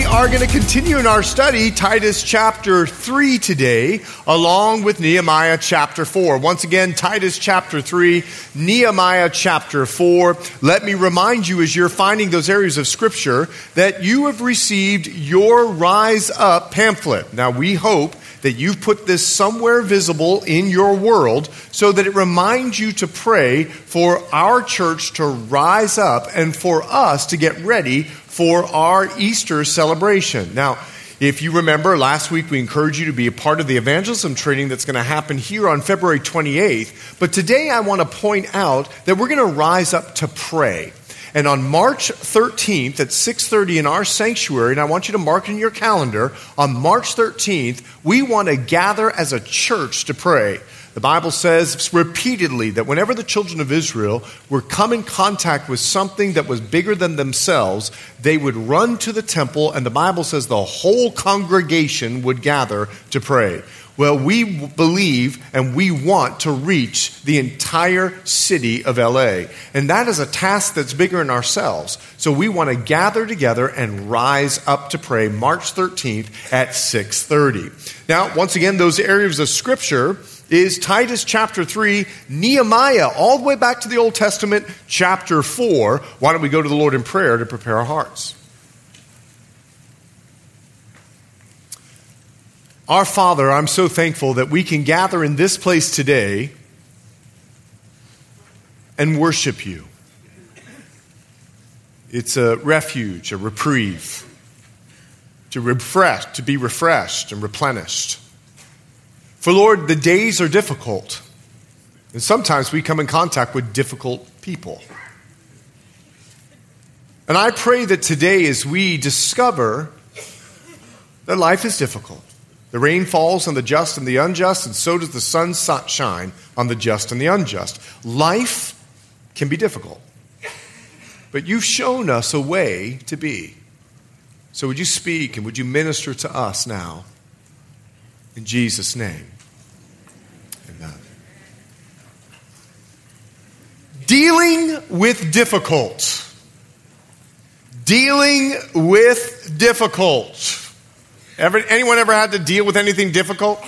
We are going to continue in our study, Titus chapter 3 today, along with Nehemiah chapter 4. Once again, Titus chapter 3, Nehemiah chapter 4. Let me remind you as you're finding those areas of scripture that you have received your Rise Up pamphlet. Now, we hope that you've put this somewhere visible in your world so that it reminds you to pray for our church to rise up and for us to get ready for our Easter celebration. Now, if you remember, last week we encouraged you to be a part of the evangelism training that's going to happen here on February 28th. But today I want to point out that we're going to rise up to pray. And on March 13th at 6:30 in our sanctuary, and I want you to mark in your calendar, on March 13th, we want to gather as a church to pray. The Bible says repeatedly that whenever the children of Israel were come in contact with something that was bigger than themselves, they would run to the temple, and the Bible says the whole congregation would gather to pray. Well, we believe and we want to reach the entire city of LA. And that is a task that's bigger than ourselves. So we want to gather together and rise up to pray March 13th at 6:30. Now, once again, those areas of scripture is Titus chapter 3, Nehemiah, all the way back to the Old Testament, chapter 4. Why don't we go to the Lord in prayer to prepare our hearts? Our Father, I'm so thankful that we can gather in this place today and worship you. It's a refuge, a reprieve, to refresh, to be refreshed and replenished. For Lord, the days are difficult. And sometimes we come in contact with difficult people. And I pray that today, as we discover that life is difficult, the rain falls on the just and the unjust, and so does the sun shine on the just and the unjust. Life can be difficult. But you've shown us a way to be. So would you speak and would you minister to us now? In Jesus' name. Amen. Dealing with difficult. Dealing with difficult. Ever, anyone ever had to deal with anything difficult?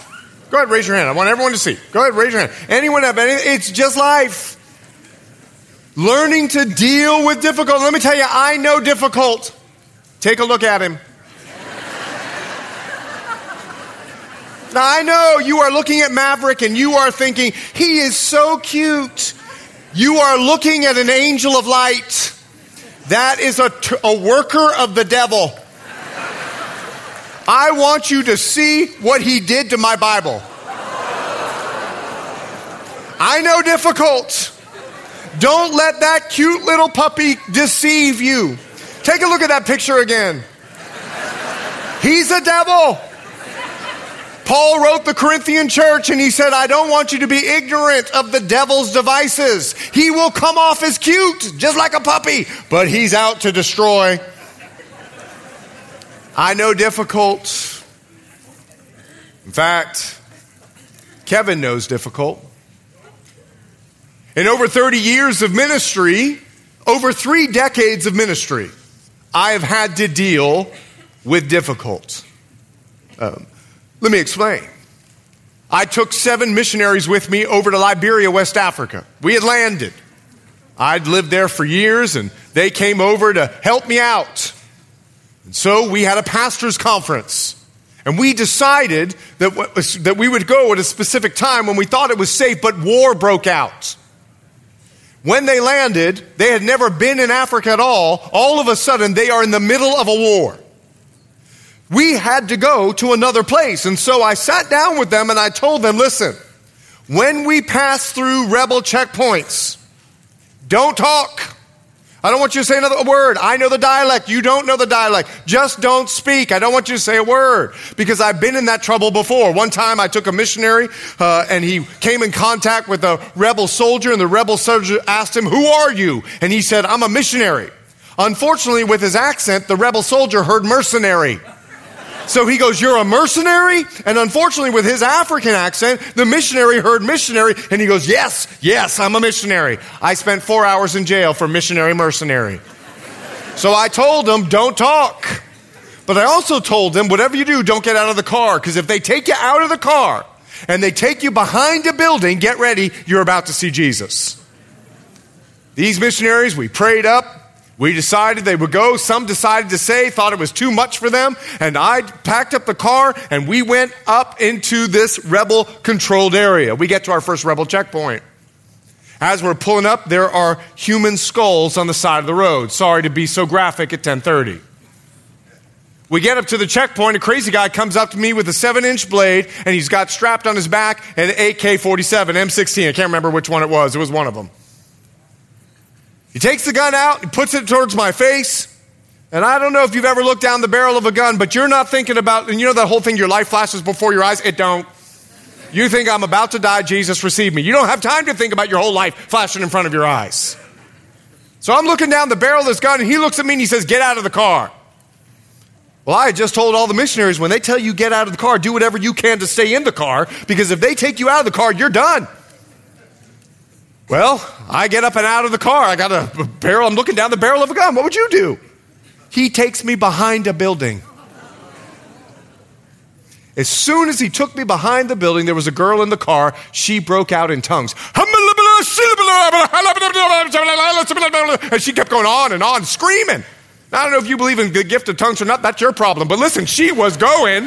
Go ahead, raise your hand. I want everyone to see. Go ahead, raise your hand. Anyone have anything? It's just life. Learning to deal with difficult. Let me tell you, I know difficult. Take a look at him. Now, I know you are looking at Maverick and you are thinking, he is so cute. You are looking at an angel of light. That is a, t- a worker of the devil. I want you to see what he did to my Bible. I know difficult. Don't let that cute little puppy deceive you. Take a look at that picture again. He's a devil. Paul wrote the Corinthian church and he said, I don't want you to be ignorant of the devil's devices. He will come off as cute, just like a puppy, but he's out to destroy. I know difficult. In fact, Kevin knows difficult. In over 30 years of ministry, over three decades of ministry, I have had to deal with difficult. Um, let me explain. I took seven missionaries with me over to Liberia, West Africa. We had landed. I'd lived there for years, and they came over to help me out. And so we had a pastor's conference. And we decided that, that we would go at a specific time when we thought it was safe, but war broke out. When they landed, they had never been in Africa at all. All of a sudden, they are in the middle of a war. We had to go to another place. And so I sat down with them and I told them listen, when we pass through rebel checkpoints, don't talk. I don't want you to say another word. I know the dialect. You don't know the dialect. Just don't speak. I don't want you to say a word because I've been in that trouble before. One time I took a missionary uh, and he came in contact with a rebel soldier and the rebel soldier asked him, Who are you? And he said, I'm a missionary. Unfortunately, with his accent, the rebel soldier heard mercenary. So he goes, You're a mercenary? And unfortunately, with his African accent, the missionary heard missionary and he goes, Yes, yes, I'm a missionary. I spent four hours in jail for missionary mercenary. So I told him, Don't talk. But I also told them, Whatever you do, don't get out of the car because if they take you out of the car and they take you behind a building, get ready, you're about to see Jesus. These missionaries, we prayed up, we decided they would go. Some decided to say, thought it was too much for them. And I packed up the car and we went up into this rebel controlled area. We get to our first rebel checkpoint. As we're pulling up, there are human skulls on the side of the road. Sorry to be so graphic at 1030. We get up to the checkpoint. A crazy guy comes up to me with a seven inch blade, and he's got strapped on his back an AK 47, M16. I can't remember which one it was. It was one of them. He takes the gun out, he puts it towards my face. And I don't know if you've ever looked down the barrel of a gun, but you're not thinking about, and you know that whole thing, your life flashes before your eyes? It don't. You think I'm about to die, Jesus, receive me. You don't have time to think about your whole life flashing in front of your eyes. So I'm looking down the barrel of this gun, and he looks at me and he says, Get out of the car. Well, I had just told all the missionaries when they tell you get out of the car, do whatever you can to stay in the car, because if they take you out of the car, you're done. Well, I get up and out of the car. I got a barrel. I'm looking down the barrel of a gun. What would you do? He takes me behind a building. As soon as he took me behind the building, there was a girl in the car. She broke out in tongues. And she kept going on and on, screaming. I don't know if you believe in the gift of tongues or not. That's your problem. But listen, she was going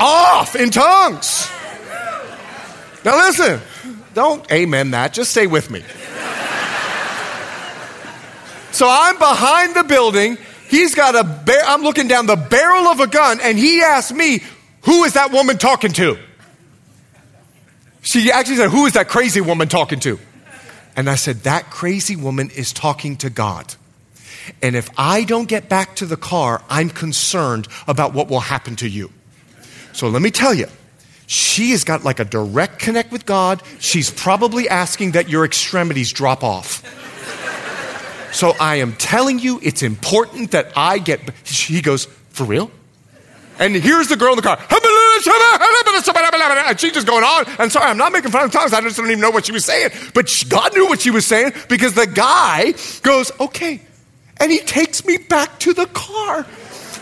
off in tongues. Now, listen. Don't amen that. Just stay with me. so I'm behind the building. He's got a bar- I'm looking down the barrel of a gun, and he asked me, Who is that woman talking to? She actually said, Who is that crazy woman talking to? And I said, That crazy woman is talking to God. And if I don't get back to the car, I'm concerned about what will happen to you. So let me tell you, she has got like a direct connect with God. She's probably asking that your extremities drop off. So I am telling you, it's important that I get. He goes, For real? And here's the girl in the car. She's just going on. And sorry, I'm not making fun of tongues. I just don't even know what she was saying. But God knew what she was saying because the guy goes, Okay. And he takes me back to the car.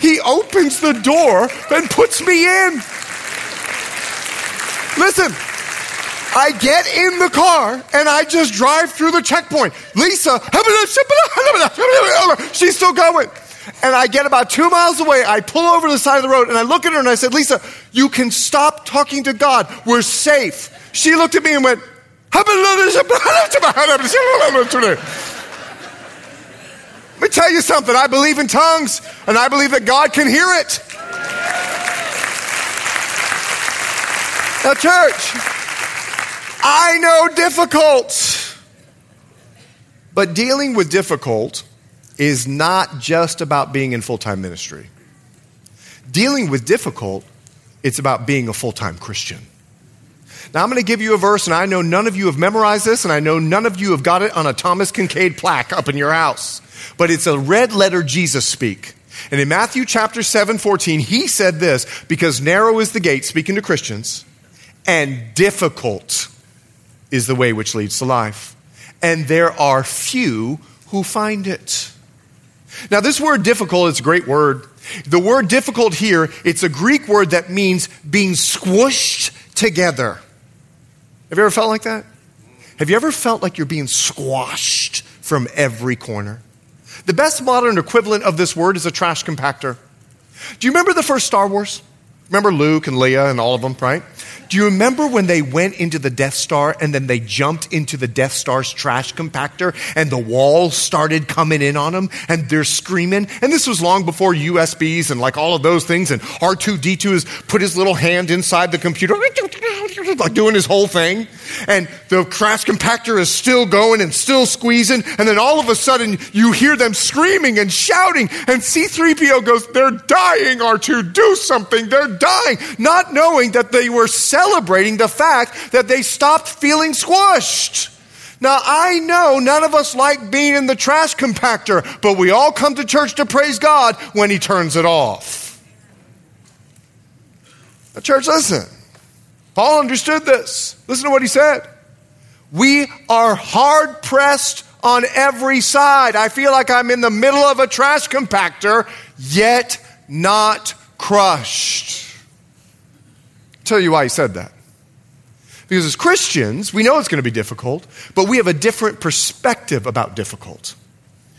He opens the door and puts me in. Listen, I get in the car and I just drive through the checkpoint. Lisa, she's still going. And I get about two miles away. I pull over to the side of the road and I look at her and I said, Lisa, you can stop talking to God. We're safe. She looked at me and went, Let me tell you something. I believe in tongues and I believe that God can hear it. Now, church, I know difficult, but dealing with difficult is not just about being in full time ministry. Dealing with difficult, it's about being a full time Christian. Now, I'm going to give you a verse, and I know none of you have memorized this, and I know none of you have got it on a Thomas Kinkade plaque up in your house, but it's a red letter Jesus speak. And in Matthew chapter 7, 14, he said this because narrow is the gate, speaking to Christians, and difficult is the way which leads to life. And there are few who find it. Now, this word difficult is a great word. The word difficult here, it's a Greek word that means being squished together. Have you ever felt like that? Have you ever felt like you're being squashed from every corner? The best modern equivalent of this word is a trash compactor. Do you remember the first Star Wars? Remember Luke and Leia and all of them, right? Do you remember when they went into the Death Star and then they jumped into the Death Star's trash compactor and the walls started coming in on them and they're screaming? And this was long before USBs and like all of those things. And R2D2 has put his little hand inside the computer. like doing his whole thing. And the trash compactor is still going and still squeezing. And then all of a sudden you hear them screaming and shouting. And C3PO goes, they're dying, R2. Do something. They're dying. Not knowing that they were celebrating the fact that they stopped feeling squashed. Now, I know none of us like being in the trash compactor, but we all come to church to praise God when He turns it off. Now, church, listen. Paul understood this. Listen to what he said. We are hard pressed on every side. I feel like I'm in the middle of a trash compactor, yet not crushed. Tell you why he said that. Because as Christians, we know it's going to be difficult, but we have a different perspective about difficult.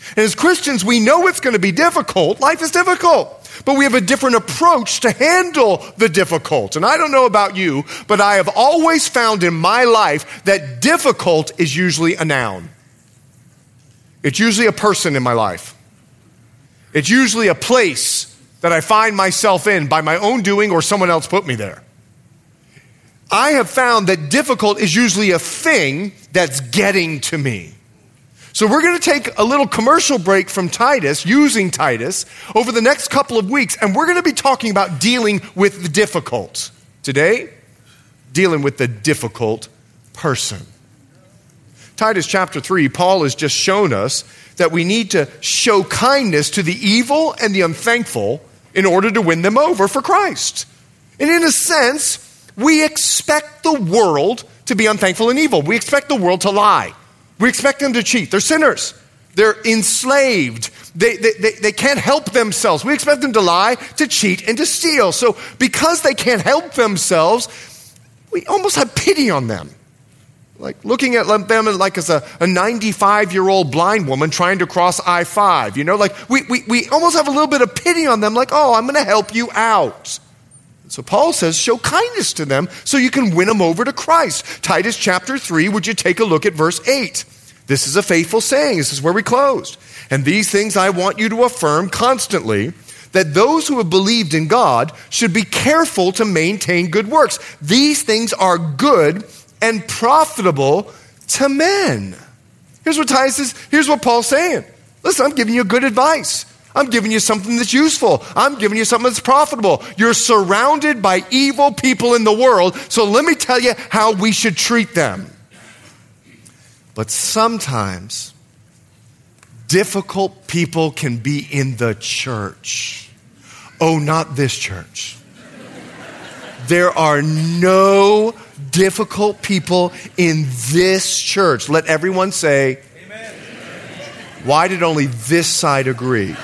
And as Christians, we know it's going to be difficult. Life is difficult. But we have a different approach to handle the difficult. And I don't know about you, but I have always found in my life that difficult is usually a noun. It's usually a person in my life. It's usually a place that I find myself in by my own doing or someone else put me there. I have found that difficult is usually a thing that's getting to me. So we're going to take a little commercial break from Titus, using Titus, over the next couple of weeks, and we're going to be talking about dealing with the difficult. Today, dealing with the difficult person. Titus chapter 3, Paul has just shown us that we need to show kindness to the evil and the unthankful in order to win them over for Christ. And in a sense, we expect the world to be unthankful and evil. We expect the world to lie. We expect them to cheat. They're sinners. They're enslaved. They, they, they, they, can't help themselves. We expect them to lie, to cheat, and to steal. So, because they can't help themselves, we almost have pity on them. Like looking at them like as a 95 year old blind woman trying to cross I 5. You know, like we, we, we almost have a little bit of pity on them, like, oh, I'm going to help you out. So Paul says, show kindness to them so you can win them over to Christ. Titus chapter 3, would you take a look at verse 8? This is a faithful saying. This is where we closed. And these things I want you to affirm constantly that those who have believed in God should be careful to maintain good works. These things are good and profitable to men. Here's what Titus is, here's what Paul's saying. Listen, I'm giving you good advice. I'm giving you something that's useful. I'm giving you something that's profitable. You're surrounded by evil people in the world, so let me tell you how we should treat them. But sometimes, difficult people can be in the church. Oh, not this church. There are no difficult people in this church. Let everyone say, Amen. Why did only this side agree?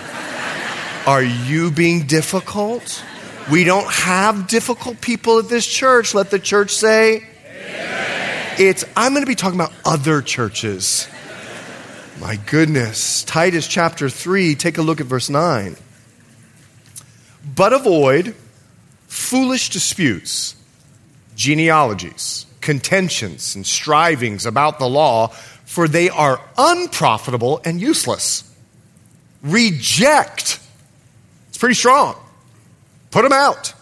Are you being difficult? We don't have difficult people at this church. Let the church say, Amen. It's, I'm going to be talking about other churches. My goodness. Titus chapter 3, take a look at verse 9. But avoid foolish disputes, genealogies, contentions, and strivings about the law, for they are unprofitable and useless. Reject pretty strong. Put him out.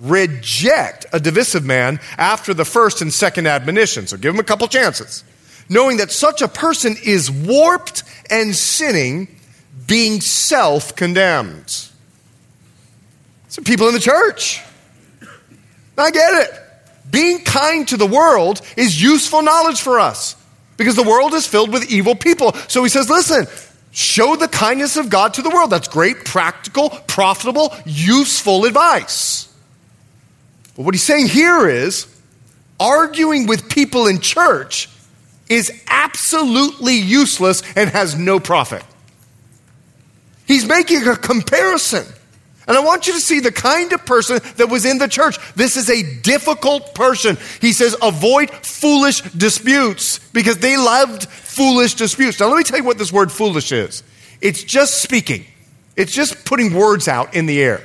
Reject a divisive man after the first and second admonition. So give him a couple chances. Knowing that such a person is warped and sinning, being self condemned. Some people in the church. I get it. Being kind to the world is useful knowledge for us because the world is filled with evil people. So he says, listen, Show the kindness of God to the world. That's great, practical, profitable, useful advice. But what he's saying here is arguing with people in church is absolutely useless and has no profit. He's making a comparison. And I want you to see the kind of person that was in the church. This is a difficult person. He says, avoid foolish disputes because they loved foolish disputes. Now, let me tell you what this word foolish is it's just speaking, it's just putting words out in the air.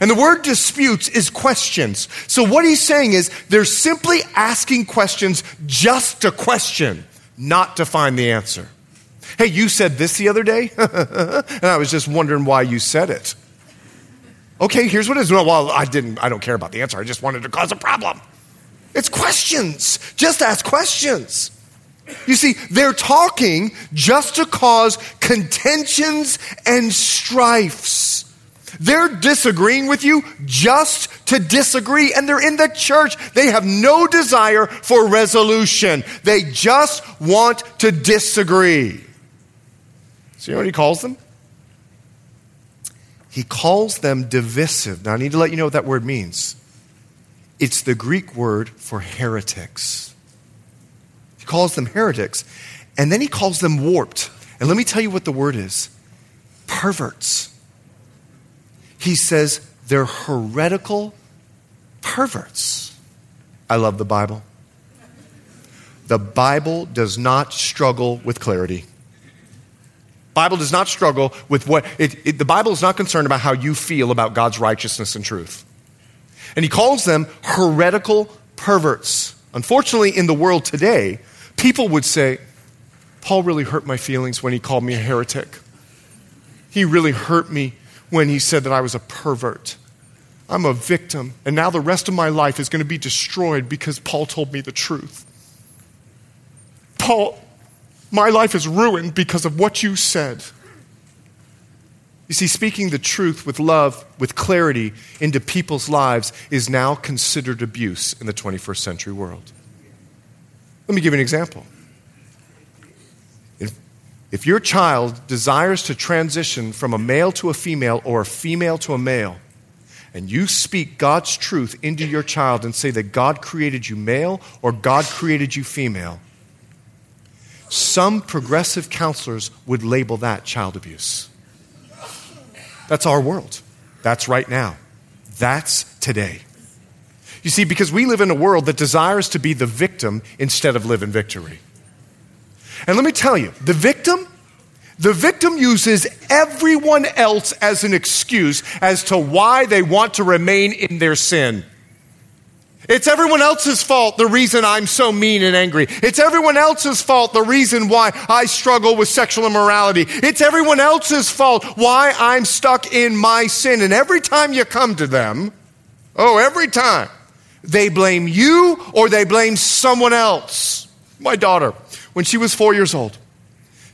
And the word disputes is questions. So, what he's saying is they're simply asking questions just to question, not to find the answer. Hey, you said this the other day? and I was just wondering why you said it. Okay, here's what it is. Well, I didn't, I don't care about the answer. I just wanted to cause a problem. It's questions. Just ask questions. You see, they're talking just to cause contentions and strifes. They're disagreeing with you just to disagree, and they're in the church. They have no desire for resolution. They just want to disagree. See what he calls them? He calls them divisive. Now, I need to let you know what that word means. It's the Greek word for heretics. He calls them heretics, and then he calls them warped. And let me tell you what the word is perverts. He says they're heretical perverts. I love the Bible. The Bible does not struggle with clarity. Bible does not struggle with what it, it, the Bible is not concerned about how you feel about God's righteousness and truth. And he calls them heretical perverts. Unfortunately, in the world today, people would say, Paul really hurt my feelings when he called me a heretic. He really hurt me when he said that I was a pervert. I'm a victim, and now the rest of my life is going to be destroyed because Paul told me the truth. Paul, my life is ruined because of what you said. You see, speaking the truth with love, with clarity into people's lives is now considered abuse in the 21st century world. Let me give you an example. If, if your child desires to transition from a male to a female or a female to a male, and you speak God's truth into your child and say that God created you male or God created you female, some progressive counselors would label that child abuse. That's our world. That's right now. That's today. You see, because we live in a world that desires to be the victim instead of live in victory. And let me tell you, the victim, the victim uses everyone else as an excuse as to why they want to remain in their sin. It's everyone else's fault the reason I'm so mean and angry. It's everyone else's fault the reason why I struggle with sexual immorality. It's everyone else's fault why I'm stuck in my sin. And every time you come to them, oh, every time, they blame you or they blame someone else. My daughter, when she was four years old,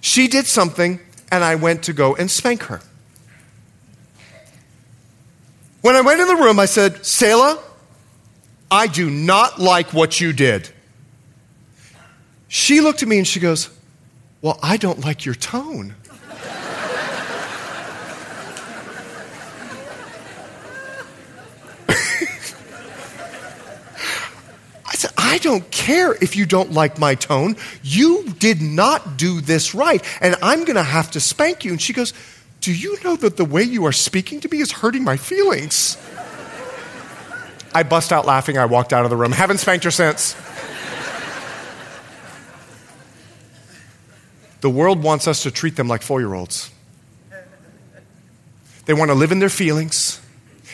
she did something and I went to go and spank her. When I went in the room, I said, Selah, I do not like what you did. She looked at me and she goes, Well, I don't like your tone. I said, I don't care if you don't like my tone. You did not do this right, and I'm going to have to spank you. And she goes, Do you know that the way you are speaking to me is hurting my feelings? I bust out laughing. I walked out of the room. Haven't spanked her since. the world wants us to treat them like four year olds. They want to live in their feelings.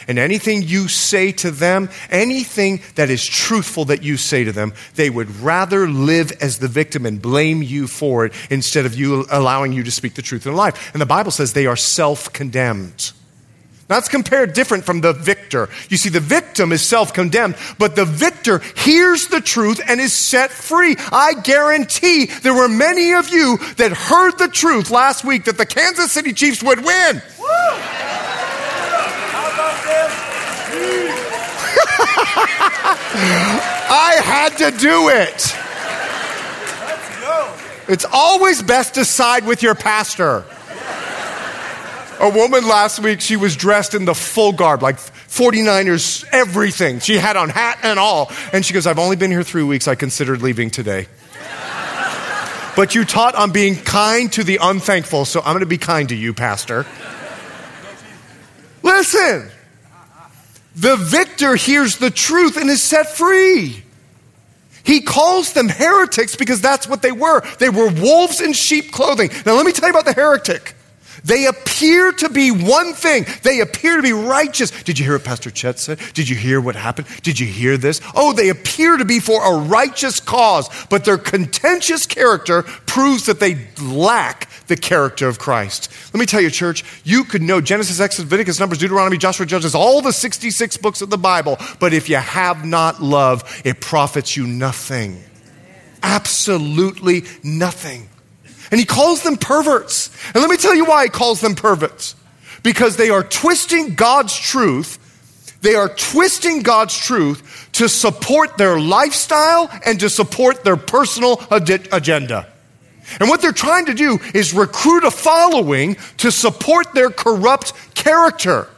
And anything you say to them, anything that is truthful that you say to them, they would rather live as the victim and blame you for it instead of you allowing you to speak the truth in life. And the Bible says they are self condemned. That's compared different from the victor. You see, the victim is self condemned, but the victor hears the truth and is set free. I guarantee there were many of you that heard the truth last week that the Kansas City Chiefs would win. I had to do it. It's always best to side with your pastor. A woman last week, she was dressed in the full garb, like 49ers, everything. She had on hat and all. And she goes, I've only been here three weeks. I considered leaving today. but you taught on being kind to the unthankful, so I'm going to be kind to you, Pastor. Listen, the victor hears the truth and is set free. He calls them heretics because that's what they were. They were wolves in sheep clothing. Now, let me tell you about the heretic. They appear to be one thing. They appear to be righteous. Did you hear what Pastor Chet said? Did you hear what happened? Did you hear this? Oh, they appear to be for a righteous cause, but their contentious character proves that they lack the character of Christ. Let me tell you, church, you could know Genesis, Exodus, Leviticus, Numbers, Deuteronomy, Joshua, Judges, all the 66 books of the Bible, but if you have not love, it profits you nothing. Absolutely nothing. And he calls them perverts. And let me tell you why he calls them perverts. Because they are twisting God's truth. They are twisting God's truth to support their lifestyle and to support their personal ad- agenda. And what they're trying to do is recruit a following to support their corrupt character.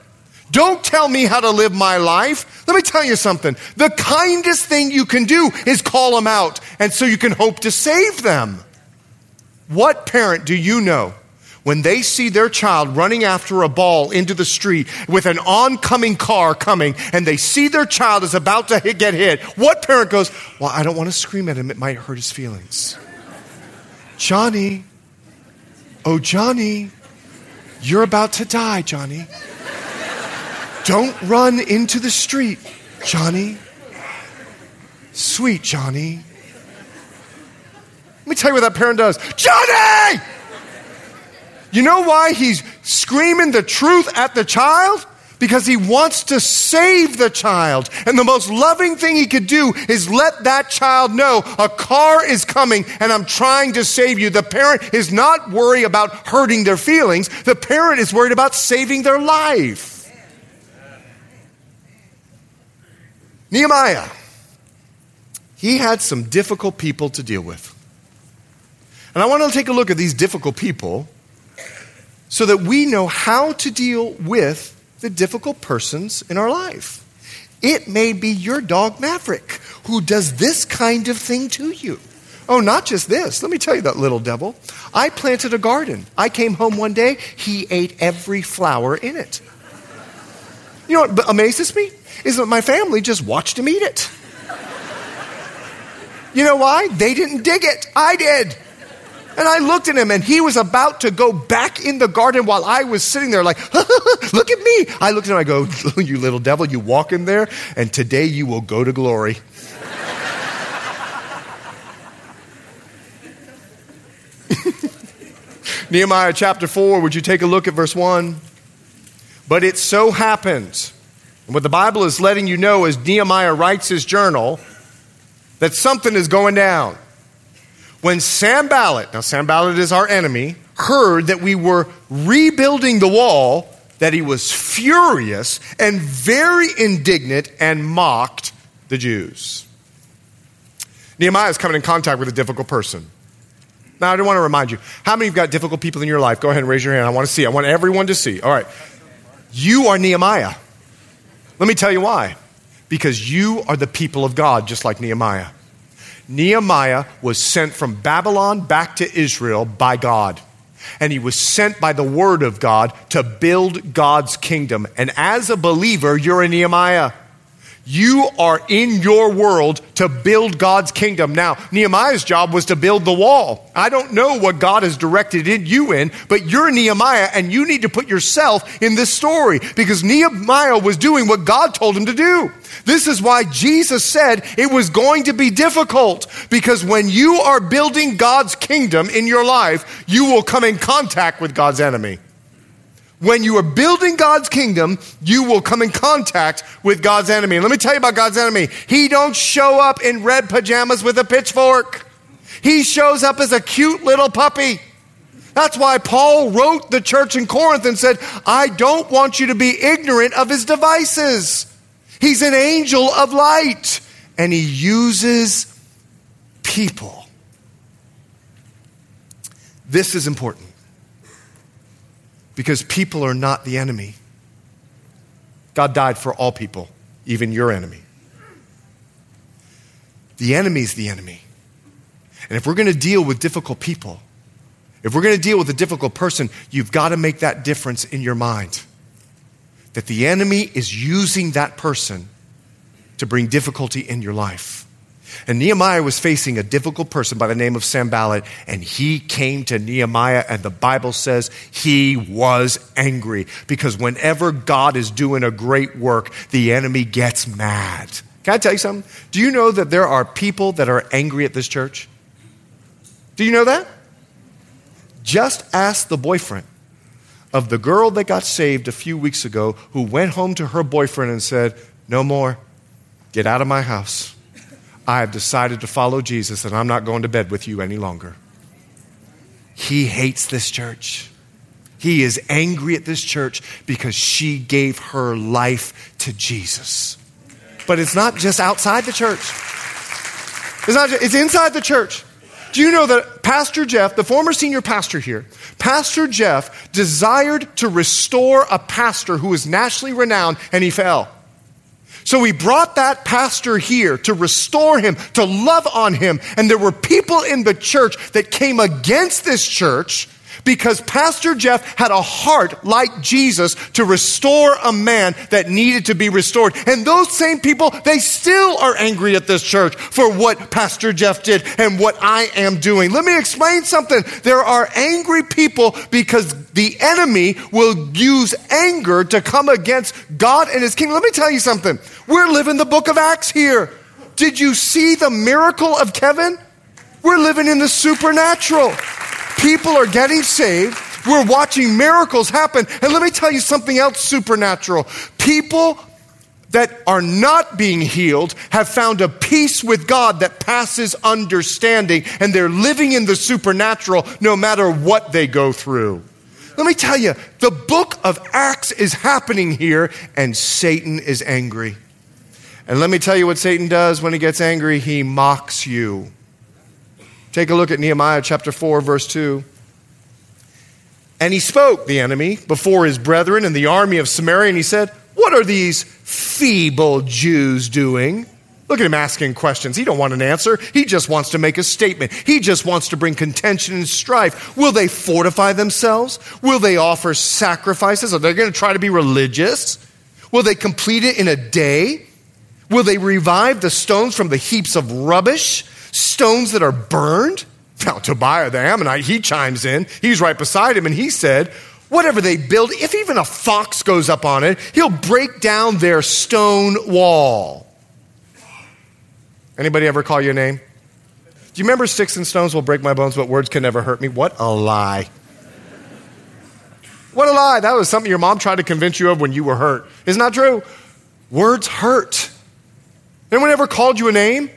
Don't tell me how to live my life. Let me tell you something. The kindest thing you can do is call them out, and so you can hope to save them. What parent do you know when they see their child running after a ball into the street with an oncoming car coming and they see their child is about to hit, get hit? What parent goes, Well, I don't want to scream at him, it might hurt his feelings? Johnny, oh, Johnny, you're about to die, Johnny. Don't run into the street, Johnny. Sweet Johnny. Let me tell you what that parent does. Johnny! You know why he's screaming the truth at the child? Because he wants to save the child. And the most loving thing he could do is let that child know a car is coming and I'm trying to save you. The parent is not worried about hurting their feelings, the parent is worried about saving their life. Nehemiah, he had some difficult people to deal with. And I want to take a look at these difficult people so that we know how to deal with the difficult persons in our life. It may be your dog Maverick who does this kind of thing to you. Oh, not just this. Let me tell you that little devil. I planted a garden. I came home one day, he ate every flower in it. You know what amazes me? Is that my family just watched him eat it. You know why? They didn't dig it. I did. And I looked at him and he was about to go back in the garden while I was sitting there like, look at me. I looked at him I go, you little devil, you walk in there and today you will go to glory. Nehemiah chapter 4, would you take a look at verse 1? But it so happened, and what the Bible is letting you know as Nehemiah writes his journal, that something is going down. When Sanballat, now Sanballat is our enemy, heard that we were rebuilding the wall, that he was furious and very indignant and mocked the Jews. Nehemiah is coming in contact with a difficult person. Now, I do want to remind you how many of you got difficult people in your life? Go ahead and raise your hand. I want to see. I want everyone to see. All right. You are Nehemiah. Let me tell you why. Because you are the people of God, just like Nehemiah. Nehemiah was sent from Babylon back to Israel by God. And he was sent by the word of God to build God's kingdom. And as a believer, you're a Nehemiah. You are in your world to build God's kingdom. Now, Nehemiah's job was to build the wall. I don't know what God has directed you in, but you're Nehemiah and you need to put yourself in this story because Nehemiah was doing what God told him to do. This is why Jesus said it was going to be difficult because when you are building God's kingdom in your life, you will come in contact with God's enemy. When you are building God's kingdom, you will come in contact with God's enemy. And let me tell you about God's enemy. He don't show up in red pajamas with a pitchfork. He shows up as a cute little puppy. That's why Paul wrote the church in Corinth and said, I don't want you to be ignorant of his devices. He's an angel of light and he uses people. This is important because people are not the enemy. God died for all people, even your enemy. The enemy's the enemy. And if we're going to deal with difficult people, if we're going to deal with a difficult person, you've got to make that difference in your mind. That the enemy is using that person to bring difficulty in your life. And Nehemiah was facing a difficult person by the name of Sanballat, and he came to Nehemiah, and the Bible says he was angry because whenever God is doing a great work, the enemy gets mad. Can I tell you something? Do you know that there are people that are angry at this church? Do you know that? Just ask the boyfriend of the girl that got saved a few weeks ago who went home to her boyfriend and said, No more. Get out of my house. I have decided to follow Jesus and I'm not going to bed with you any longer. He hates this church. He is angry at this church because she gave her life to Jesus. But it's not just outside the church. It's not just, it's inside the church. Do you know that Pastor Jeff, the former senior pastor here, Pastor Jeff desired to restore a pastor who was nationally renowned and he fell. So we brought that pastor here to restore him, to love on him. And there were people in the church that came against this church because Pastor Jeff had a heart like Jesus to restore a man that needed to be restored. And those same people, they still are angry at this church for what Pastor Jeff did and what I am doing. Let me explain something. There are angry people because the enemy will use anger to come against God and his kingdom. Let me tell you something. We're living the book of Acts here. Did you see the miracle of Kevin? We're living in the supernatural. People are getting saved. We're watching miracles happen. And let me tell you something else supernatural. People that are not being healed have found a peace with God that passes understanding, and they're living in the supernatural no matter what they go through. Let me tell you, the book of Acts is happening here, and Satan is angry. And let me tell you what Satan does when he gets angry he mocks you. Take a look at Nehemiah chapter 4, verse 2. And he spoke, the enemy, before his brethren and the army of Samaria, and he said, What are these feeble Jews doing? Look at him asking questions. He don't want an answer. He just wants to make a statement. He just wants to bring contention and strife. Will they fortify themselves? Will they offer sacrifices? Are they going to try to be religious? Will they complete it in a day? Will they revive the stones from the heaps of rubbish? Stones that are burned? Now, Tobiah the Ammonite, he chimes in. He's right beside him, and he said, Whatever they build, if even a fox goes up on it, he'll break down their stone wall. Anybody ever call you a name? Do you remember sticks and stones will break my bones, but words can never hurt me? What a lie. What a lie. That was something your mom tried to convince you of when you were hurt. Isn't that true? Words hurt. Anyone ever called you a name?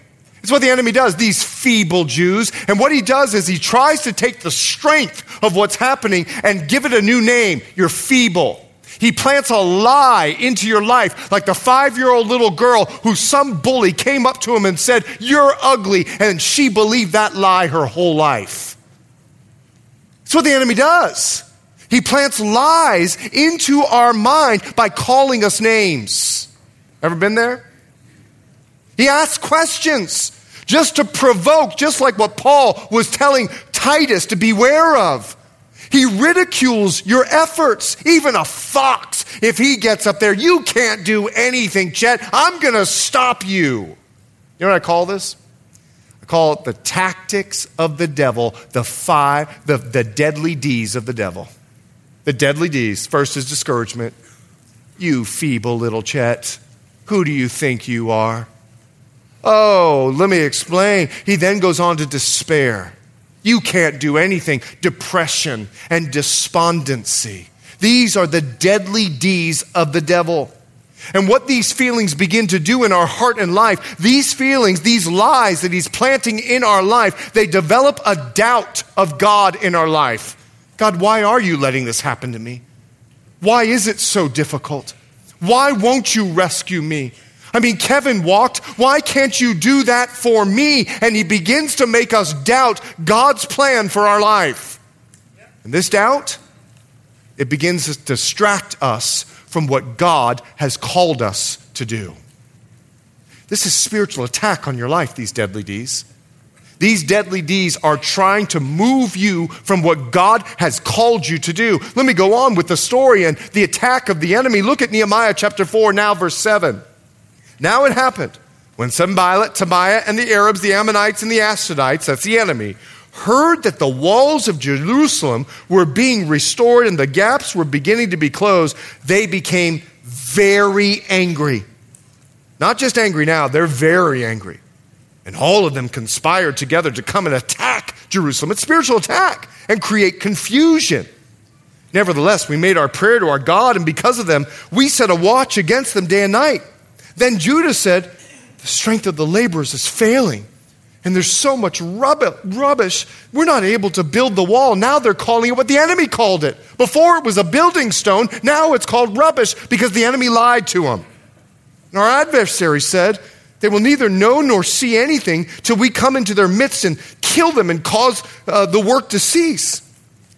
It's what the enemy does, these feeble Jews. And what he does is he tries to take the strength of what's happening and give it a new name. You're feeble. He plants a lie into your life, like the five year old little girl who some bully came up to him and said, You're ugly. And she believed that lie her whole life. That's what the enemy does. He plants lies into our mind by calling us names. Ever been there? He asks questions just to provoke, just like what Paul was telling Titus to beware of. He ridicules your efforts. Even a fox, if he gets up there, you can't do anything, Chet. I'm going to stop you. You know what I call this? I call it the tactics of the devil, the five, the, the deadly D's of the devil. The deadly D's. First is discouragement. You feeble little Chet. Who do you think you are? Oh, let me explain. He then goes on to despair. You can't do anything. Depression and despondency. These are the deadly D's of the devil. And what these feelings begin to do in our heart and life, these feelings, these lies that he's planting in our life, they develop a doubt of God in our life. God, why are you letting this happen to me? Why is it so difficult? Why won't you rescue me? I mean, Kevin walked. Why can't you do that for me? And he begins to make us doubt God's plan for our life. And this doubt, it begins to distract us from what God has called us to do. This is spiritual attack on your life, these deadly D's. These deadly D's are trying to move you from what God has called you to do. Let me go on with the story and the attack of the enemy. Look at Nehemiah chapter 4, now verse 7. Now it happened When Sanballat, Tobiah, and the Arabs, the Ammonites, and the Ashdodites, that's the enemy, heard that the walls of Jerusalem were being restored and the gaps were beginning to be closed, they became very angry. Not just angry now, they're very angry. And all of them conspired together to come and attack Jerusalem. It's spiritual attack and create confusion. Nevertheless, we made our prayer to our God, and because of them, we set a watch against them day and night. Then Judah said, The strength of the laborers is failing, and there's so much rubbish. We're not able to build the wall. Now they're calling it what the enemy called it. Before it was a building stone, now it's called rubbish because the enemy lied to them. And our adversary said, They will neither know nor see anything till we come into their midst and kill them and cause uh, the work to cease.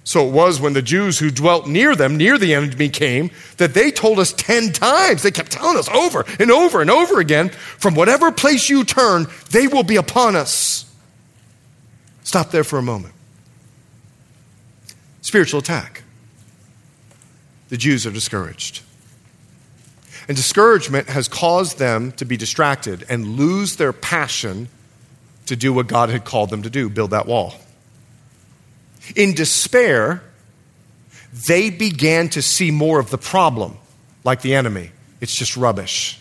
So it was when the Jews who dwelt near them, near the enemy, came, that they told us ten times. They kept telling us over and over and over again from whatever place you turn, they will be upon us. Stop there for a moment. Spiritual attack. The Jews are discouraged. And discouragement has caused them to be distracted and lose their passion to do what God had called them to do build that wall. In despair, they began to see more of the problem, like the enemy. It's just rubbish.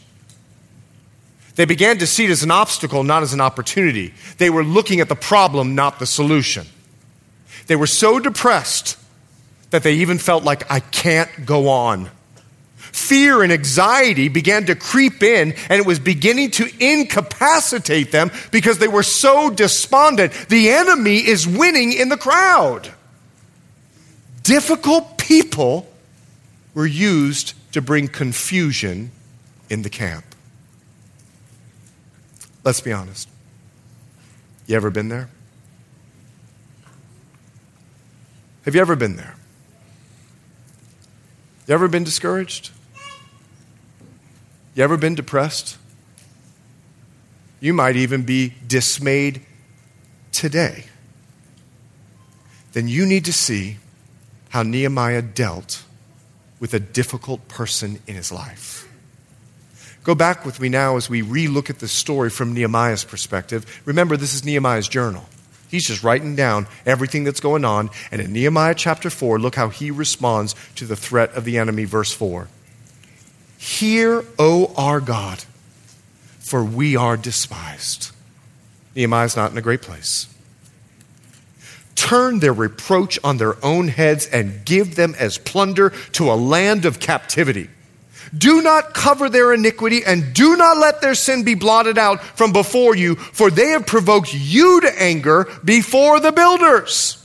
They began to see it as an obstacle, not as an opportunity. They were looking at the problem, not the solution. They were so depressed that they even felt like, I can't go on. Fear and anxiety began to creep in, and it was beginning to incapacitate them because they were so despondent. The enemy is winning in the crowd. Difficult people were used to bring confusion in the camp. Let's be honest. You ever been there? Have you ever been there? You ever been discouraged? You ever been depressed? You might even be dismayed today. Then you need to see how Nehemiah dealt with a difficult person in his life. Go back with me now as we relook at the story from Nehemiah's perspective. Remember, this is Nehemiah's journal. He's just writing down everything that's going on. And in Nehemiah chapter 4, look how he responds to the threat of the enemy, verse 4. Hear, O our God, for we are despised. Nehemiah's not in a great place. Turn their reproach on their own heads and give them as plunder to a land of captivity. Do not cover their iniquity and do not let their sin be blotted out from before you, for they have provoked you to anger before the builders.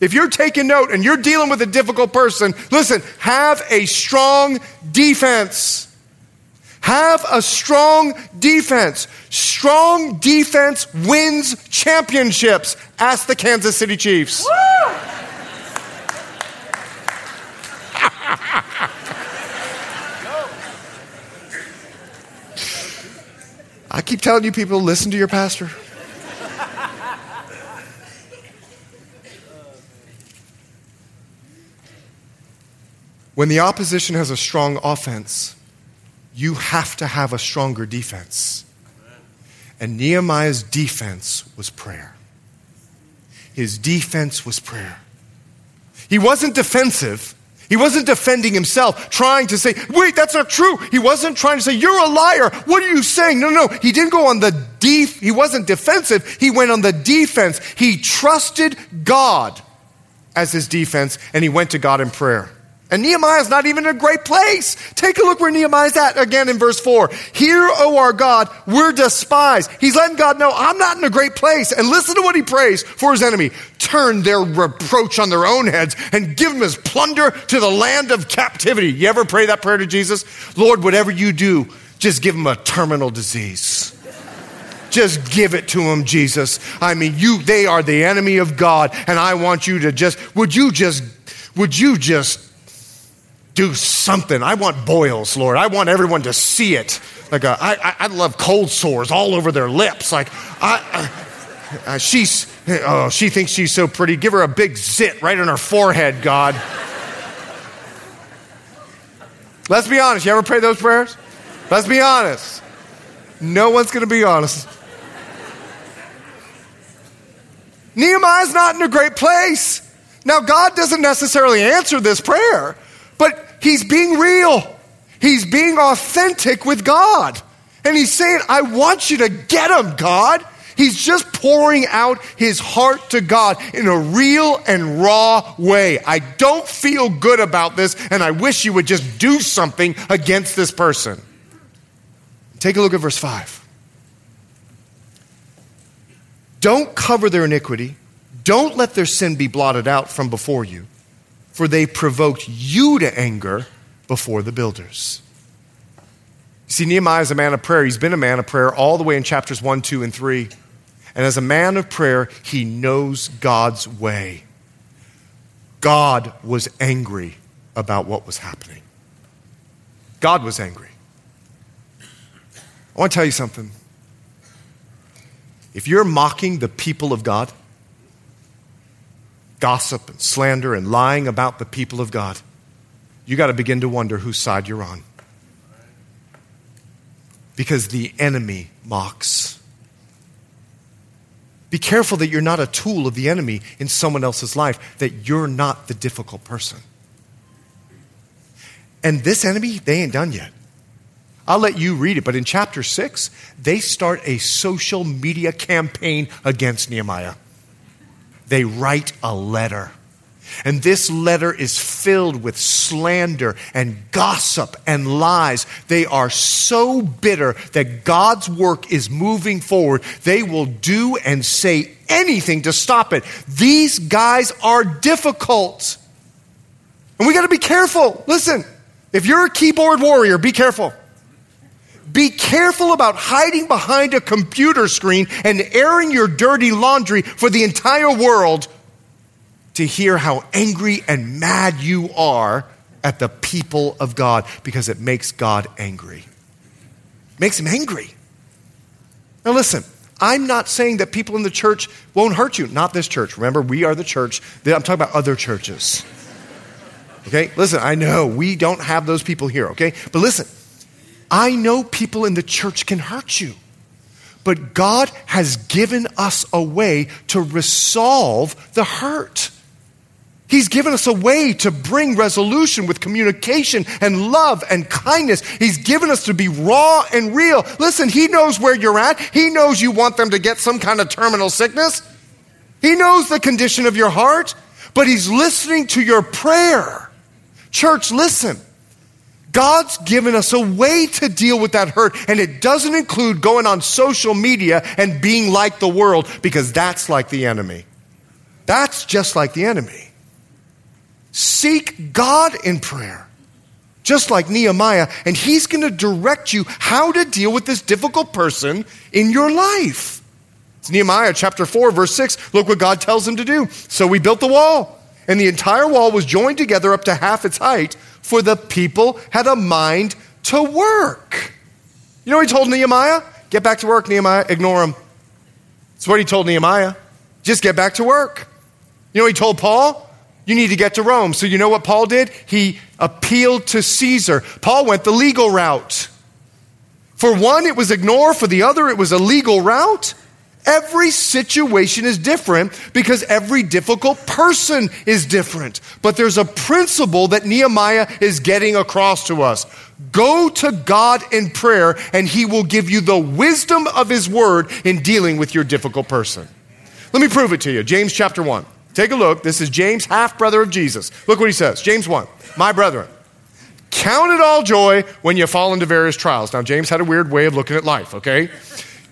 If you're taking note and you're dealing with a difficult person, listen, have a strong defense. Have a strong defense. Strong defense wins championships. Ask the Kansas City Chiefs. I keep telling you people, listen to your pastor. When the opposition has a strong offense, you have to have a stronger defense. And Nehemiah's defense was prayer. His defense was prayer. He wasn't defensive. He wasn't defending himself, trying to say, wait, that's not true. He wasn't trying to say, you're a liar. What are you saying? No, no. He didn't go on the def, he wasn't defensive. He went on the defense. He trusted God as his defense and he went to God in prayer. And Nehemiah's not even in a great place. Take a look where Nehemiah's at again in verse 4. Hear, O our God, we're despised. He's letting God know, I'm not in a great place. And listen to what he prays for his enemy. Turn their reproach on their own heads and give them as plunder to the land of captivity. You ever pray that prayer to Jesus? Lord, whatever you do, just give them a terminal disease. Just give it to them, Jesus. I mean, you, they are the enemy of God, and I want you to just, would you just, would you just do something. I want boils, Lord. I want everyone to see it. Like a, I, I love cold sores all over their lips. Like I, I, uh, she's oh she thinks she's so pretty. Give her a big zit right on her forehead, God. Let's be honest. You ever pray those prayers? Let's be honest. No one's going to be honest. Nehemiah's not in a great place. Now, God doesn't necessarily answer this prayer, he's being real. He's being authentic with God. And he's saying, I want you to get him, God. He's just pouring out his heart to God in a real and raw way. I don't feel good about this, and I wish you would just do something against this person. Take a look at verse 5. Don't cover their iniquity. Don't let their sin be blotted out from before you, for they provoked you to anger before the builders. You see, Nehemiah is a man of prayer. He's been a man of prayer all the way in chapters 1, 2, and 3. And as a man of prayer, he knows God's way. God was angry about what was happening. God was angry. I want to tell you something. If you're mocking the people of God, gossip and slander and lying about the people of God, you got to begin to wonder whose side you're on. Because the enemy mocks. Be careful that you're not a tool of the enemy in someone else's life, that you're not the difficult person. And this enemy, they ain't done yet. I'll let you read it, but in chapter 6, they start a social media campaign against Nehemiah. They write a letter. And this letter is filled with slander and gossip and lies. They are so bitter that God's work is moving forward. They will do and say anything to stop it. These guys are difficult. And we got to be careful. Listen, if you're a keyboard warrior, be careful. Be careful about hiding behind a computer screen and airing your dirty laundry for the entire world to hear how angry and mad you are at the people of God because it makes God angry. It makes him angry. Now, listen, I'm not saying that people in the church won't hurt you. Not this church. Remember, we are the church. I'm talking about other churches. Okay? Listen, I know we don't have those people here, okay? But listen, I know people in the church can hurt you. But God has given us a way to resolve the hurt. He's given us a way to bring resolution with communication and love and kindness. He's given us to be raw and real. Listen, He knows where you're at. He knows you want them to get some kind of terminal sickness. He knows the condition of your heart, but He's listening to your prayer. Church, listen. God's given us a way to deal with that hurt, and it doesn't include going on social media and being like the world because that's like the enemy. That's just like the enemy. Seek God in prayer, just like Nehemiah, and He's going to direct you how to deal with this difficult person in your life. It's Nehemiah chapter 4, verse 6. Look what God tells him to do. So we built the wall, and the entire wall was joined together up to half its height, for the people had a mind to work. You know what he told Nehemiah? Get back to work, Nehemiah. Ignore him. That's what he told Nehemiah. Just get back to work. You know he told Paul? You need to get to Rome. So you know what Paul did? He appealed to Caesar. Paul went the legal route. For one, it was ignore. For the other, it was a legal route. Every situation is different because every difficult person is different. But there's a principle that Nehemiah is getting across to us. Go to God in prayer, and He will give you the wisdom of His word in dealing with your difficult person. Let me prove it to you. James chapter 1. Take a look. This is James, half brother of Jesus. Look what he says. James 1. My brethren, count it all joy when you fall into various trials. Now, James had a weird way of looking at life, okay?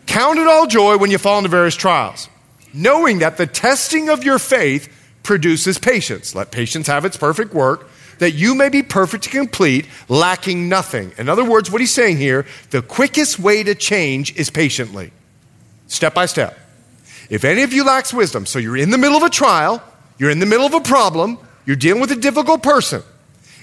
Count it all joy when you fall into various trials, knowing that the testing of your faith produces patience. Let patience have its perfect work, that you may be perfect and complete, lacking nothing. In other words, what he's saying here, the quickest way to change is patiently, step by step. If any of you lacks wisdom, so you're in the middle of a trial, you're in the middle of a problem, you're dealing with a difficult person.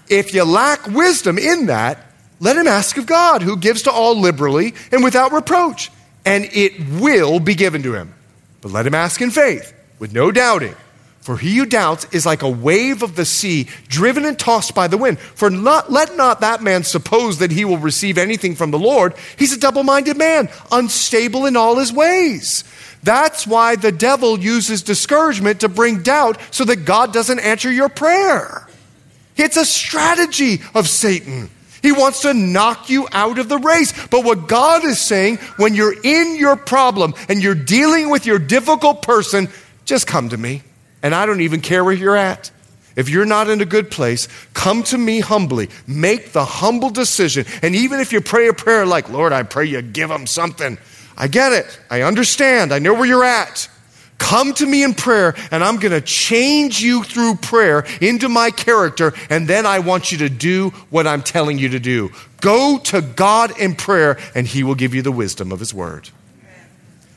If you lack wisdom in that, let him ask of God, who gives to all liberally and without reproach, and it will be given to him. But let him ask in faith, with no doubting. For he who doubts is like a wave of the sea, driven and tossed by the wind. For not, let not that man suppose that he will receive anything from the Lord. He's a double minded man, unstable in all his ways. That's why the devil uses discouragement to bring doubt so that God doesn't answer your prayer. It's a strategy of Satan. He wants to knock you out of the race. But what God is saying, when you're in your problem and you're dealing with your difficult person, just come to me and I don't even care where you're at. If you're not in a good place, come to me humbly. Make the humble decision. And even if you pray a prayer like, Lord, I pray you give them something, I get it. I understand. I know where you're at. Come to me in prayer, and I'm going to change you through prayer into my character, and then I want you to do what I'm telling you to do. Go to God in prayer, and He will give you the wisdom of His word.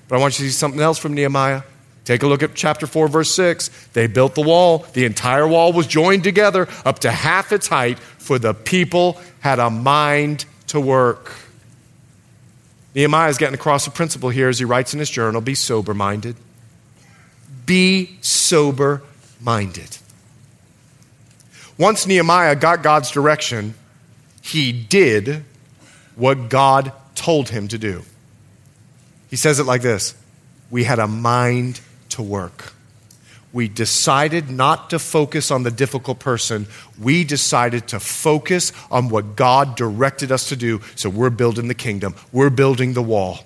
But I want you to see something else from Nehemiah. Take a look at chapter 4, verse 6. They built the wall. The entire wall was joined together up to half its height, for the people had a mind to work. Nehemiah is getting across a principle here as he writes in his journal be sober minded. Be sober minded. Once Nehemiah got God's direction, he did what God told him to do. He says it like this We had a mind to work. We decided not to focus on the difficult person. We decided to focus on what God directed us to do. So we're building the kingdom, we're building the wall.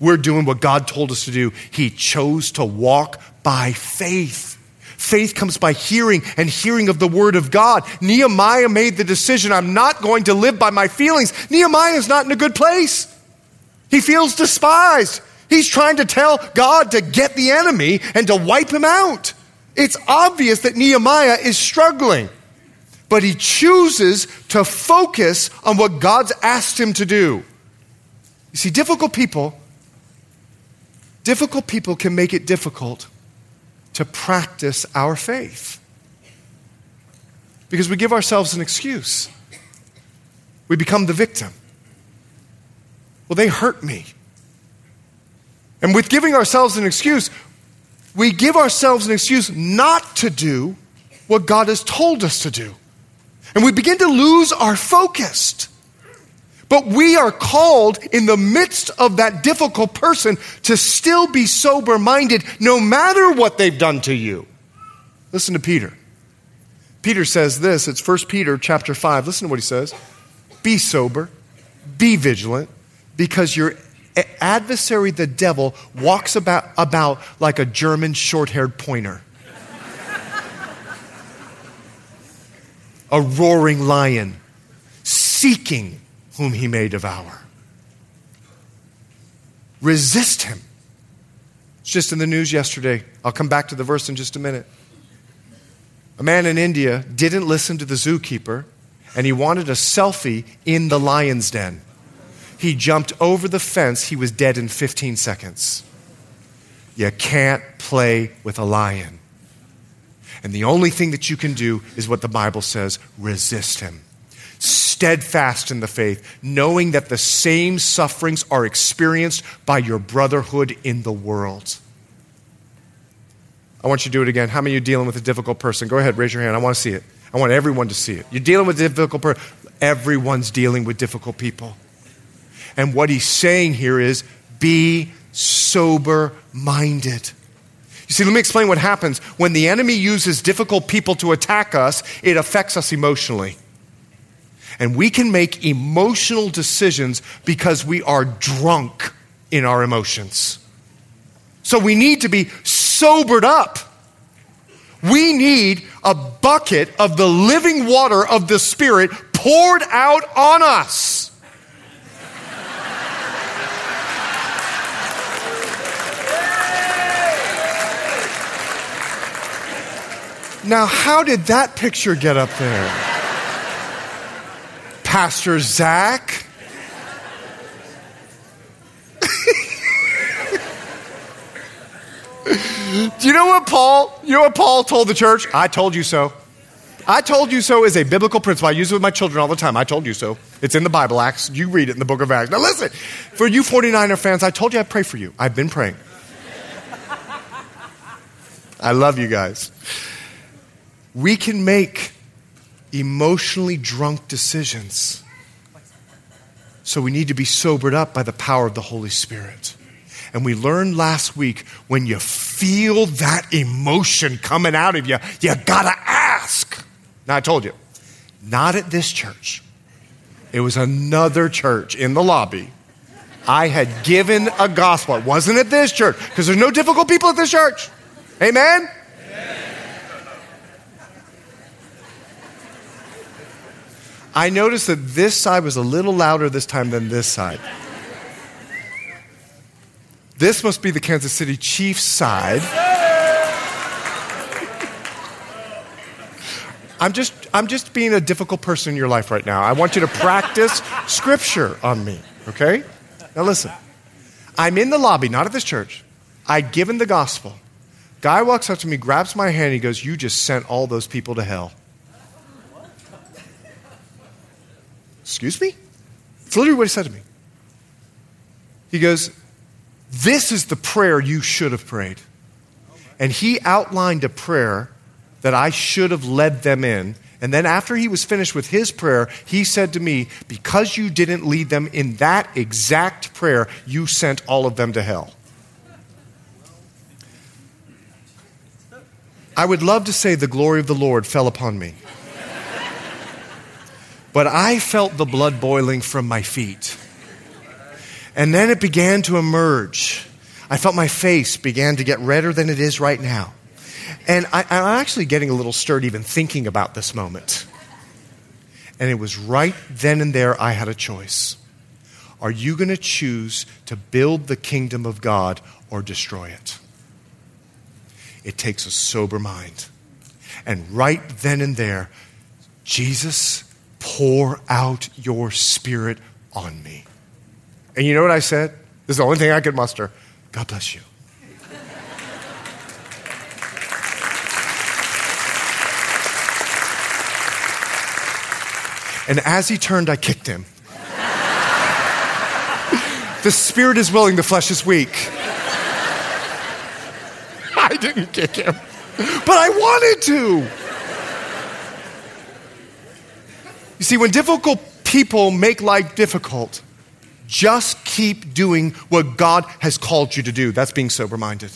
We're doing what God told us to do. He chose to walk by faith. Faith comes by hearing and hearing of the word of God. Nehemiah made the decision I'm not going to live by my feelings. Nehemiah is not in a good place. He feels despised. He's trying to tell God to get the enemy and to wipe him out. It's obvious that Nehemiah is struggling, but he chooses to focus on what God's asked him to do. You see, difficult people, difficult people can make it difficult to practice our faith because we give ourselves an excuse. We become the victim. Well, they hurt me. And with giving ourselves an excuse, we give ourselves an excuse not to do what God has told us to do. And we begin to lose our focus. But we are called in the midst of that difficult person to still be sober minded no matter what they've done to you. Listen to Peter. Peter says this, it's 1 Peter chapter 5. Listen to what he says. Be sober, be vigilant, because your adversary, the devil, walks about, about like a German short haired pointer. a roaring lion, seeking whom he may devour. Resist him. It's just in the news yesterday. I'll come back to the verse in just a minute. A man in India didn't listen to the zookeeper, and he wanted a selfie in the lion's den. He jumped over the fence. He was dead in 15 seconds. You can't play with a lion. And the only thing that you can do is what the Bible says resist him. Steadfast in the faith, knowing that the same sufferings are experienced by your brotherhood in the world. I want you to do it again. How many of you dealing with a difficult person? Go ahead, raise your hand. I want to see it. I want everyone to see it. You're dealing with a difficult person. Everyone's dealing with difficult people. And what he's saying here is be sober minded. You see, let me explain what happens. When the enemy uses difficult people to attack us, it affects us emotionally. And we can make emotional decisions because we are drunk in our emotions. So we need to be sobered up. We need a bucket of the living water of the Spirit poured out on us. Now, how did that picture get up there? Pastor Zach? Do you know what Paul, you know what Paul told the church? I told you so. I told you so is a biblical principle. I use it with my children all the time. I told you so. It's in the Bible, Acts. You read it in the book of Acts. Now listen, for you 49er fans, I told you I'd pray for you. I've been praying. I love you guys. We can make emotionally drunk decisions. So we need to be sobered up by the power of the Holy Spirit. And we learned last week when you feel that emotion coming out of you, you gotta ask. Now, I told you, not at this church. It was another church in the lobby. I had given a gospel. It wasn't at this church because there's no difficult people at this church. Amen? I noticed that this side was a little louder this time than this side. This must be the Kansas City Chiefs side. I'm just, I'm just being a difficult person in your life right now. I want you to practice scripture on me, okay? Now listen. I'm in the lobby, not at this church. I'd given the gospel. Guy walks up to me, grabs my hand, he goes, You just sent all those people to hell. Excuse me? It's literally what he said to me. He goes, This is the prayer you should have prayed. And he outlined a prayer that I should have led them in. And then after he was finished with his prayer, he said to me, Because you didn't lead them in that exact prayer, you sent all of them to hell. I would love to say the glory of the Lord fell upon me. But I felt the blood boiling from my feet. And then it began to emerge. I felt my face began to get redder than it is right now. And I, am actually getting a little stirred even thinking about this moment. And it was right then and there I had a choice. Are you going to choose to build the kingdom of God or destroy it? It takes a sober mind. And right then and there, Jesus, pour out your spirit on me. And you know what I said? This is the only thing I could muster. God bless you. And as he turned, I kicked him. the spirit is willing, the flesh is weak. I didn't kick him, but I wanted to. You see, when difficult people make life difficult, just keep doing what God has called you to do. That's being sober minded.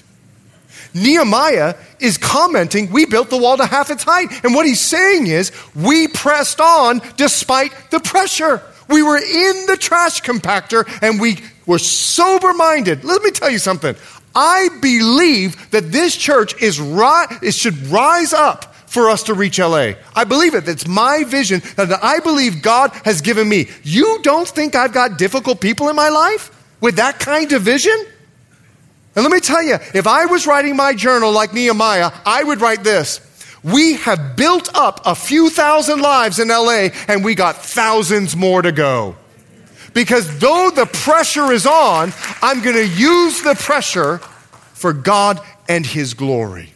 Nehemiah is commenting, we built the wall to half its height. And what he's saying is, we pressed on despite the pressure. We were in the trash compactor and we were sober minded. Let me tell you something. I believe that this church is ri- it should rise up for us to reach LA. I believe it. It's my vision that I believe God has given me. You don't think I've got difficult people in my life with that kind of vision? And let me tell you, if I was writing my journal like Nehemiah, I would write this. We have built up a few thousand lives in LA and we got thousands more to go. Because though the pressure is on, I'm going to use the pressure for God and His glory.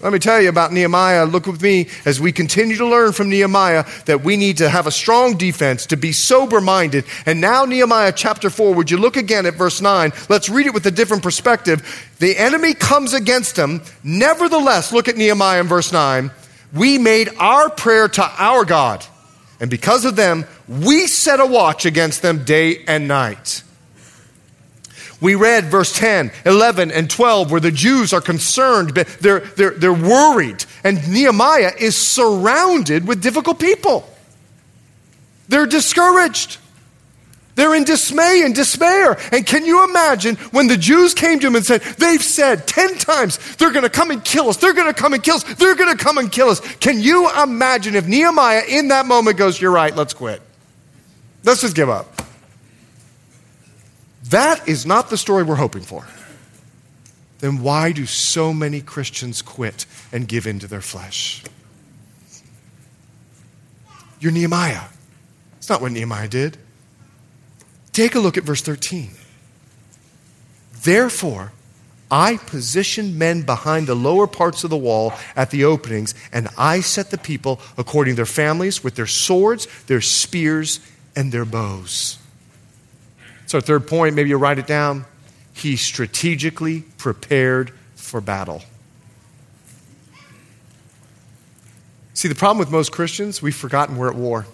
Let me tell you about Nehemiah. Look with me as we continue to learn from Nehemiah that we need to have a strong defense, to be sober minded. And now, Nehemiah chapter 4, would you look again at verse 9? Let's read it with a different perspective. The enemy comes against them. Nevertheless, look at Nehemiah in verse 9. We made our prayer to our God, and because of them, we set a watch against them day and night. We read verse 10, 11, and 12 where the Jews are concerned, but they're, they're, they're worried, and Nehemiah is surrounded with difficult people. They're discouraged. They're in dismay and despair. And can you imagine when the Jews came to him and said, They've said 10 times, they're going to come and kill us, they're going to come and kill us, they're going to come and kill us. Can you imagine if Nehemiah in that moment goes, You're right, let's quit? Let's just give up. That is not the story we're hoping for. Then why do so many Christians quit and give in to their flesh? You're Nehemiah. It's not what Nehemiah did. Take a look at verse 13. Therefore, I positioned men behind the lower parts of the wall at the openings, and I set the people according to their families with their swords, their spears, and their bows. So, third point, maybe you'll write it down. He strategically prepared for battle. See, the problem with most Christians, we've forgotten we're at war.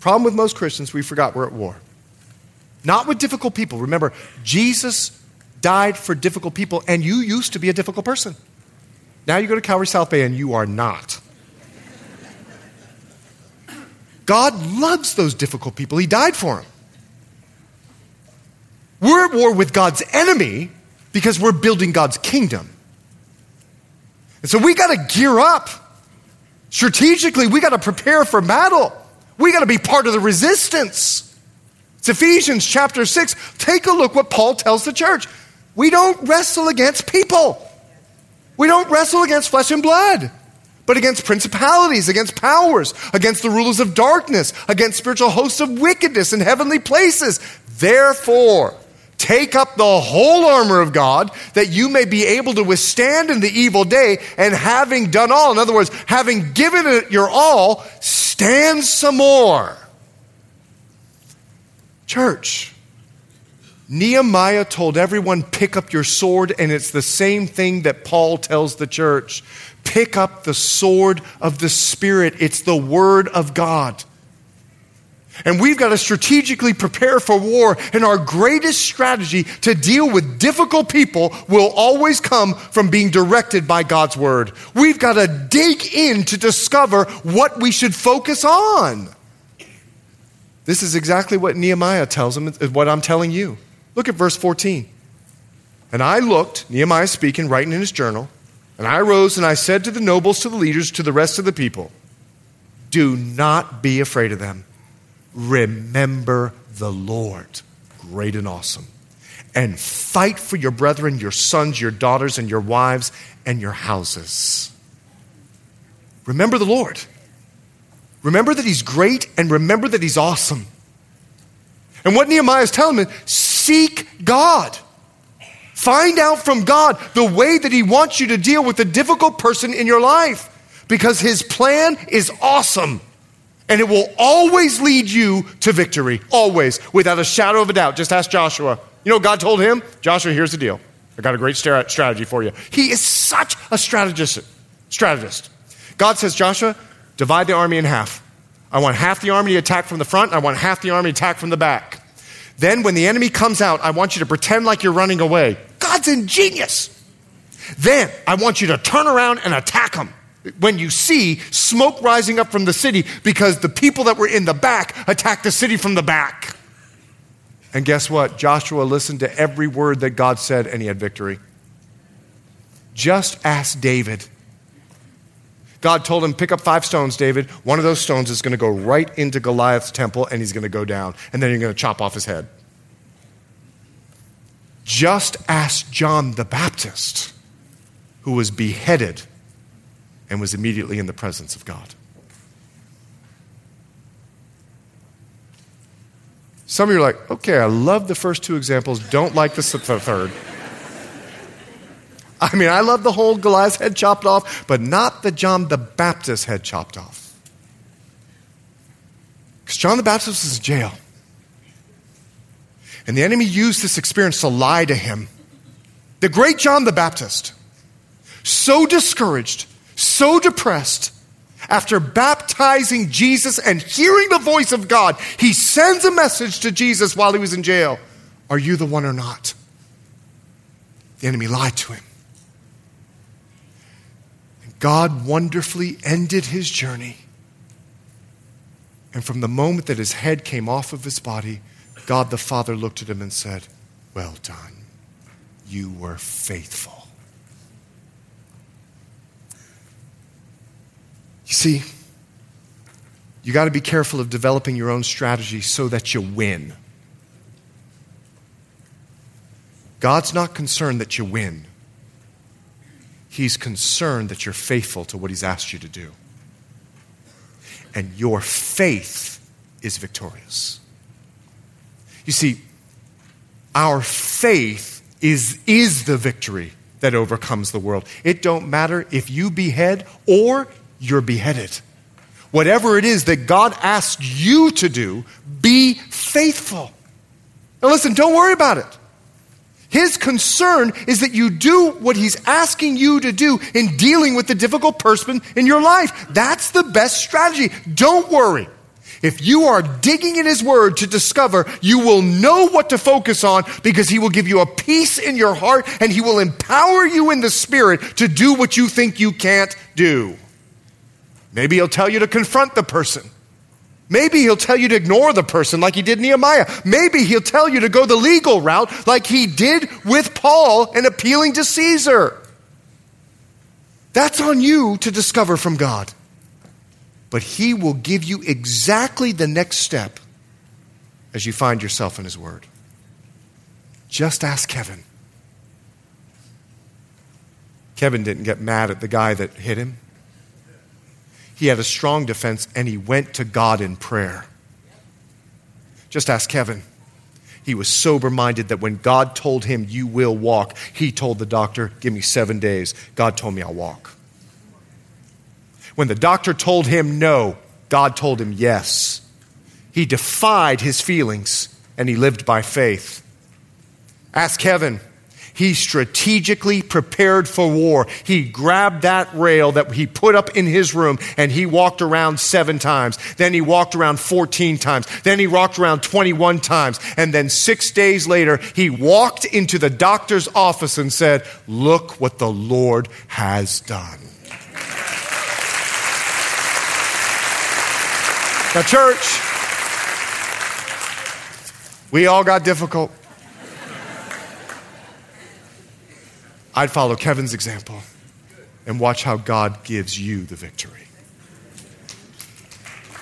Problem with most Christians, we forgot we're at war. Not with difficult people. Remember, Jesus died for difficult people, and you used to be a difficult person. Now you go to Calvary South Bay and you are not. God loves those difficult people. He died for them. We're at war with God's enemy because we're building God's kingdom. And so we got to gear up. Strategically, we got to prepare for battle. We got to be part of the resistance. It's Ephesians chapter 6. Take a look what Paul tells the church. We don't wrestle against people. We don't wrestle against flesh and blood, but against principalities, against powers, against the rulers of darkness, against spiritual hosts of wickedness in heavenly places. Therefore, Take up the whole armor of God that you may be able to withstand in the evil day, and having done all, in other words, having given it your all, stand some more. Church, Nehemiah told everyone, pick up your sword, and it's the same thing that Paul tells the church. Pick up the sword of the Spirit, it's the Word of God. And we've got to strategically prepare for war. And our greatest strategy to deal with difficult people will always come from being directed by God's word. We've got to dig in to discover what we should focus on. This is exactly what Nehemiah tells him, what I'm telling you. Look at verse 14. And I looked, Nehemiah speaking, writing in his journal, and I rose and I said to the nobles, to the leaders, to the rest of the people, Do not be afraid of them remember the Lord, great and awesome, and fight for your brethren, your sons, your daughters, and your wives, and your houses. Remember the Lord. Remember that He's great, and remember that He's awesome. And what Nehemiah is telling me seek God. Find out from God the way that He wants you to deal with the difficult person in your life because His plan is awesome and it will always lead you to victory. Always, without a shadow of a doubt. Just ask Joshua. You know God told him? Joshua, here's the deal. I got a great strategy for you. He is such a strategist. strategist. God says, Joshua, divide the army in half. I want half the army to attack from the front, I want half the army to attack from the back. Then, when the enemy comes out, I want you to pretend like you're running away. God's ingenious. Then, I want you to turn around and attack them when you see smoke rising up from the city because the people that were in the back attacked the city from the back. And guess what? Joshua listened to every word that God said and he had victory. Just ask David. God told him, Pick up five stones, David. One of those stones is going to go right into Goliath's temple and he's going to go down. And then you're going to chop off his head. Just ask John the Baptist, who was beheaded and was immediately in the presence of God. Some of you are like, okay, I love the first two examples, don't like the third. I mean, I love the whole Goliath's head chopped off, but not the John the Baptist head chopped off. Because John the Baptist was in jail. And the enemy used this experience to lie to him. The great John the Baptist, so discouraged, so depressed, after baptizing Jesus and hearing the voice of God, he sends a message to Jesus while he was in jail Are you the one or not? The enemy lied to him. And God wonderfully ended his journey. And from the moment that his head came off of his body, God the Father looked at him and said, Well done. You were faithful. You see, you got to be careful of developing your own strategy so that you win. God's not concerned that you win. He's concerned that you're faithful to what He's asked you to do. And your faith is victorious. You see, our faith is, is the victory that overcomes the world. It don't matter if you behead or you're beheaded. Whatever it is that God asked you to do, be faithful. Now, listen, don't worry about it. His concern is that you do what he's asking you to do in dealing with the difficult person in your life. That's the best strategy. Don't worry. If you are digging in his word to discover, you will know what to focus on because he will give you a peace in your heart and he will empower you in the spirit to do what you think you can't do. Maybe he'll tell you to confront the person. Maybe he'll tell you to ignore the person like he did Nehemiah. Maybe he'll tell you to go the legal route like he did with Paul and appealing to Caesar. That's on you to discover from God. But he will give you exactly the next step as you find yourself in his word. Just ask Kevin. Kevin didn't get mad at the guy that hit him. He had a strong defense and he went to God in prayer. Just ask Kevin. He was sober minded that when God told him, You will walk, he told the doctor, Give me seven days. God told me I'll walk. When the doctor told him no, God told him yes. He defied his feelings and he lived by faith. Ask Kevin. He strategically prepared for war. He grabbed that rail that he put up in his room and he walked around seven times. Then he walked around 14 times. Then he walked around 21 times. And then six days later, he walked into the doctor's office and said, Look what the Lord has done. Now, church, we all got difficult. I'd follow Kevin's example and watch how God gives you the victory.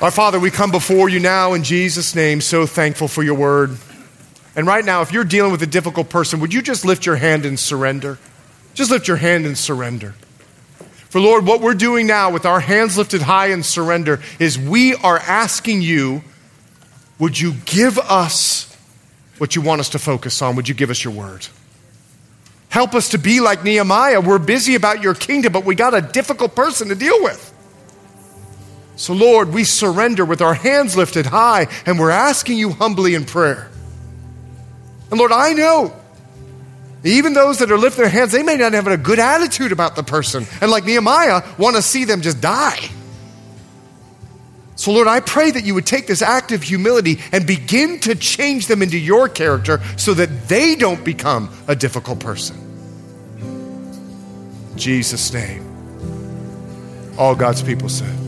Our Father, we come before you now in Jesus' name, so thankful for your word. And right now, if you're dealing with a difficult person, would you just lift your hand and surrender? Just lift your hand and surrender. For Lord, what we're doing now with our hands lifted high in surrender is we are asking you, would you give us what you want us to focus on? Would you give us your word? Help us to be like Nehemiah. We're busy about your kingdom, but we got a difficult person to deal with. So, Lord, we surrender with our hands lifted high, and we're asking you humbly in prayer. And Lord, I know even those that are lifting their hands, they may not have a good attitude about the person. And like Nehemiah, want to see them just die. So, Lord, I pray that you would take this act of humility and begin to change them into your character so that they don't become a difficult person. In Jesus' name. All God's people said.